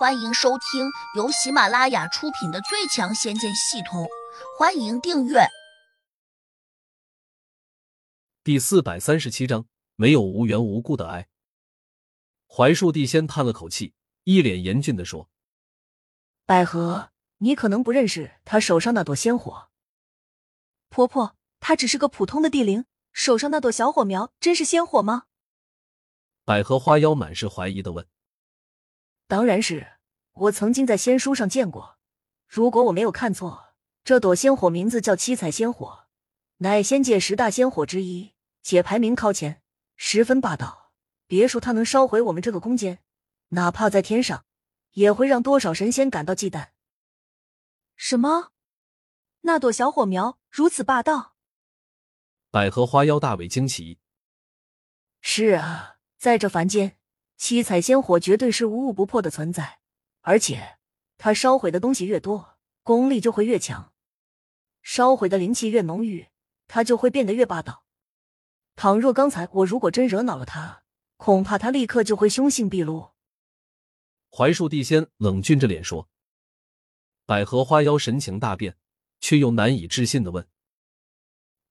欢迎收听由喜马拉雅出品的《最强仙剑系统》，欢迎订阅。第四百三十七章，没有无缘无故的爱。槐树地仙叹了口气，一脸严峻的说：“百合，你可能不认识他手上那朵仙火。婆婆，他只是个普通的地灵，手上那朵小火苗真是仙火吗？”百合花妖满是怀疑的问。当然是，我曾经在仙书上见过。如果我没有看错，这朵仙火名字叫七彩仙火，乃仙界十大仙火之一，且排名靠前，十分霸道。别说它能烧毁我们这个空间，哪怕在天上，也会让多少神仙感到忌惮。什么？那朵小火苗如此霸道？百合花妖大为惊奇。是啊，在这凡间。七彩仙火绝对是无物不破的存在，而且它烧毁的东西越多，功力就会越强；烧毁的灵气越浓郁，它就会变得越霸道。倘若刚才我如果真惹恼了他，恐怕他立刻就会凶性毕露。槐树地仙冷峻着脸说：“百合花妖神情大变，却又难以置信的问：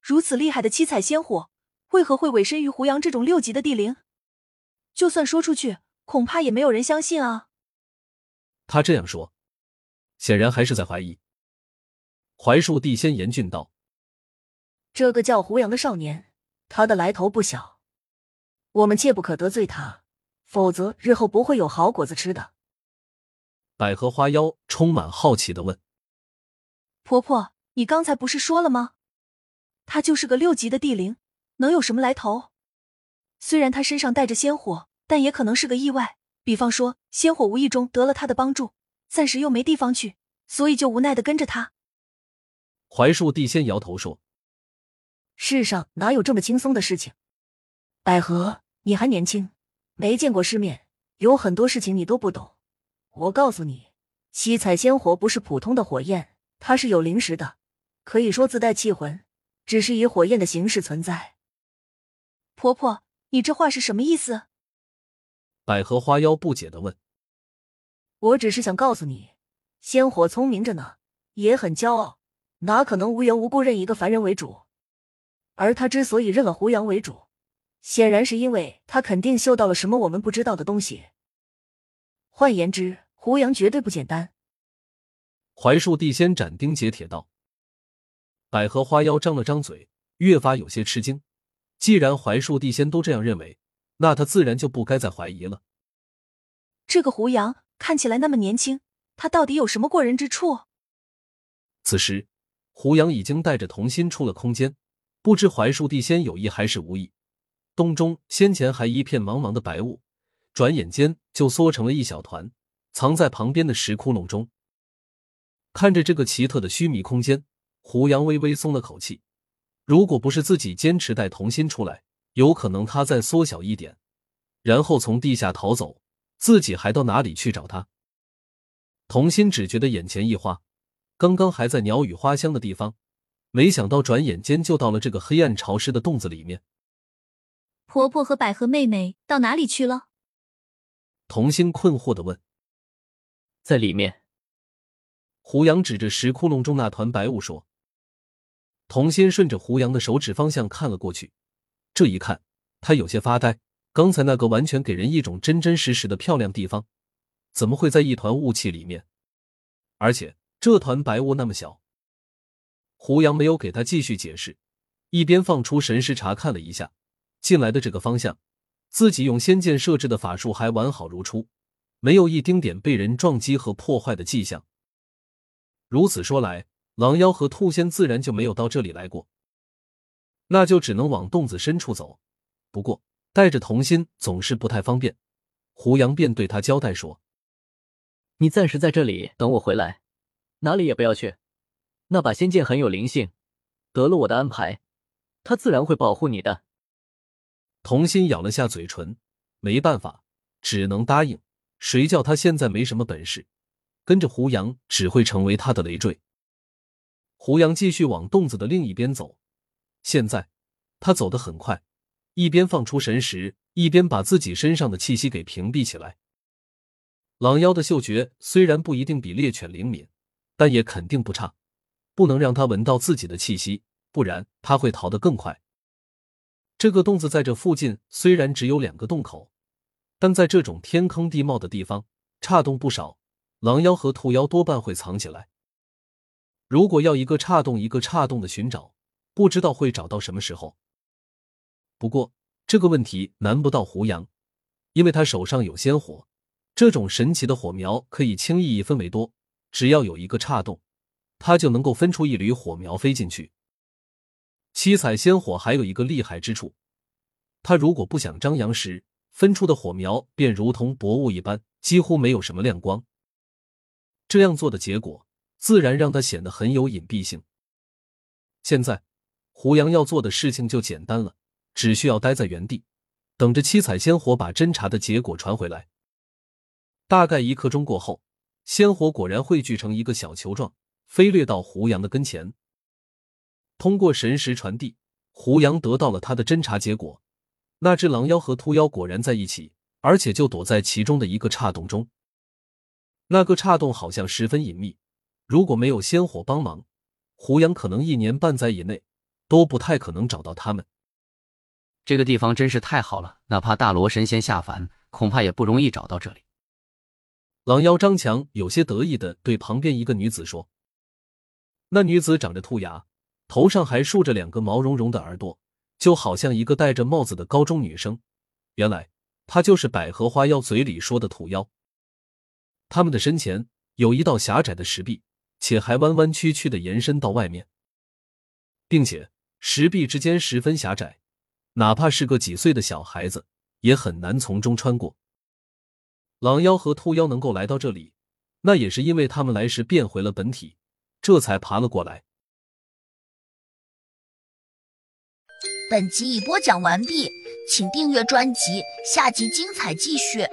如此厉害的七彩仙火，为何会委身于胡杨这种六级的地灵？”就算说出去，恐怕也没有人相信啊。他这样说，显然还是在怀疑。槐树地仙严峻道：“这个叫胡杨的少年，他的来头不小，我们切不可得罪他，否则日后不会有好果子吃的。”百合花妖充满好奇的问：“婆婆，你刚才不是说了吗？他就是个六级的地灵，能有什么来头？虽然他身上带着仙火。”但也可能是个意外，比方说仙火无意中得了他的帮助，暂时又没地方去，所以就无奈的跟着他。槐树地仙摇头说：“世上哪有这么轻松的事情？百合，你还年轻，没见过世面，有很多事情你都不懂。我告诉你，七彩仙火不是普通的火焰，它是有灵识的，可以说自带气魂，只是以火焰的形式存在。”婆婆，你这话是什么意思？百合花妖不解的问：“我只是想告诉你，仙火聪明着呢，也很骄傲，哪可能无缘无故认一个凡人为主？而他之所以认了胡杨为主，显然是因为他肯定嗅到了什么我们不知道的东西。换言之，胡杨绝对不简单。”槐树地仙斩钉截铁道。百合花妖张了张嘴，越发有些吃惊。既然槐树地仙都这样认为。那他自然就不该再怀疑了。这个胡杨看起来那么年轻，他到底有什么过人之处？此时，胡杨已经带着童心出了空间，不知槐树地仙有意还是无意。洞中先前还一片茫茫的白雾，转眼间就缩成了一小团，藏在旁边的石窟窿中。看着这个奇特的虚弥空间，胡杨微微松了口气。如果不是自己坚持带童心出来，有可能他再缩小一点，然后从地下逃走，自己还到哪里去找他？童心只觉得眼前一花，刚刚还在鸟语花香的地方，没想到转眼间就到了这个黑暗潮湿的洞子里面。婆婆和百合妹妹到哪里去了？童心困惑的问。在里面。胡杨指着石窟窿中那团白雾说。童心顺着胡杨的手指方向看了过去。这一看，他有些发呆。刚才那个完全给人一种真真实实的漂亮地方，怎么会在一团雾气里面？而且这团白雾那么小。胡杨没有给他继续解释，一边放出神识查看了一下进来的这个方向，自己用仙剑设置的法术还完好如初，没有一丁点被人撞击和破坏的迹象。如此说来，狼妖和兔仙自然就没有到这里来过。那就只能往洞子深处走，不过带着童心总是不太方便。胡杨便对他交代说：“你暂时在这里等我回来，哪里也不要去。那把仙剑很有灵性，得了我的安排，他自然会保护你的。”童心咬了下嘴唇，没办法，只能答应。谁叫他现在没什么本事，跟着胡杨只会成为他的累赘。胡杨继续往洞子的另一边走。现在，他走得很快，一边放出神识，一边把自己身上的气息给屏蔽起来。狼妖的嗅觉虽然不一定比猎犬灵敏，但也肯定不差。不能让它闻到自己的气息，不然它会逃得更快。这个洞子在这附近虽然只有两个洞口，但在这种天坑地貌的地方，岔洞不少。狼妖和兔妖多半会藏起来。如果要一个岔洞一个岔洞的寻找，不知道会找到什么时候。不过这个问题难不到胡杨，因为他手上有仙火，这种神奇的火苗可以轻易一分为多。只要有一个岔洞，他就能够分出一缕火苗飞进去。七彩仙火还有一个厉害之处，他如果不想张扬时，分出的火苗便如同薄雾一般，几乎没有什么亮光。这样做的结果，自然让他显得很有隐蔽性。现在，胡杨要做的事情就简单了，只需要待在原地，等着七彩仙火把侦查的结果传回来。大概一刻钟过后，仙火果然汇聚成一个小球状，飞掠到胡杨的跟前。通过神识传递，胡杨得到了他的侦查结果：那只狼妖和秃妖果然在一起，而且就躲在其中的一个岔洞中。那个岔洞好像十分隐秘，如果没有仙火帮忙，胡杨可能一年半载以内都不太可能找到他们。这个地方真是太好了，哪怕大罗神仙下凡，恐怕也不容易找到这里。狼妖张强有些得意的对旁边一个女子说：“那女子长着兔牙，头上还竖着两个毛茸茸的耳朵，就好像一个戴着帽子的高中女生。原来她就是百合花妖嘴里说的兔妖。”他们的身前有一道狭窄的石壁，且还弯弯曲曲的延伸到外面，并且石壁之间十分狭窄，哪怕是个几岁的小孩子也很难从中穿过。狼妖和兔妖能够来到这里，那也是因为他们来时变回了本体，这才爬了过来。本集已播讲完毕，请订阅专辑，下集精彩继续。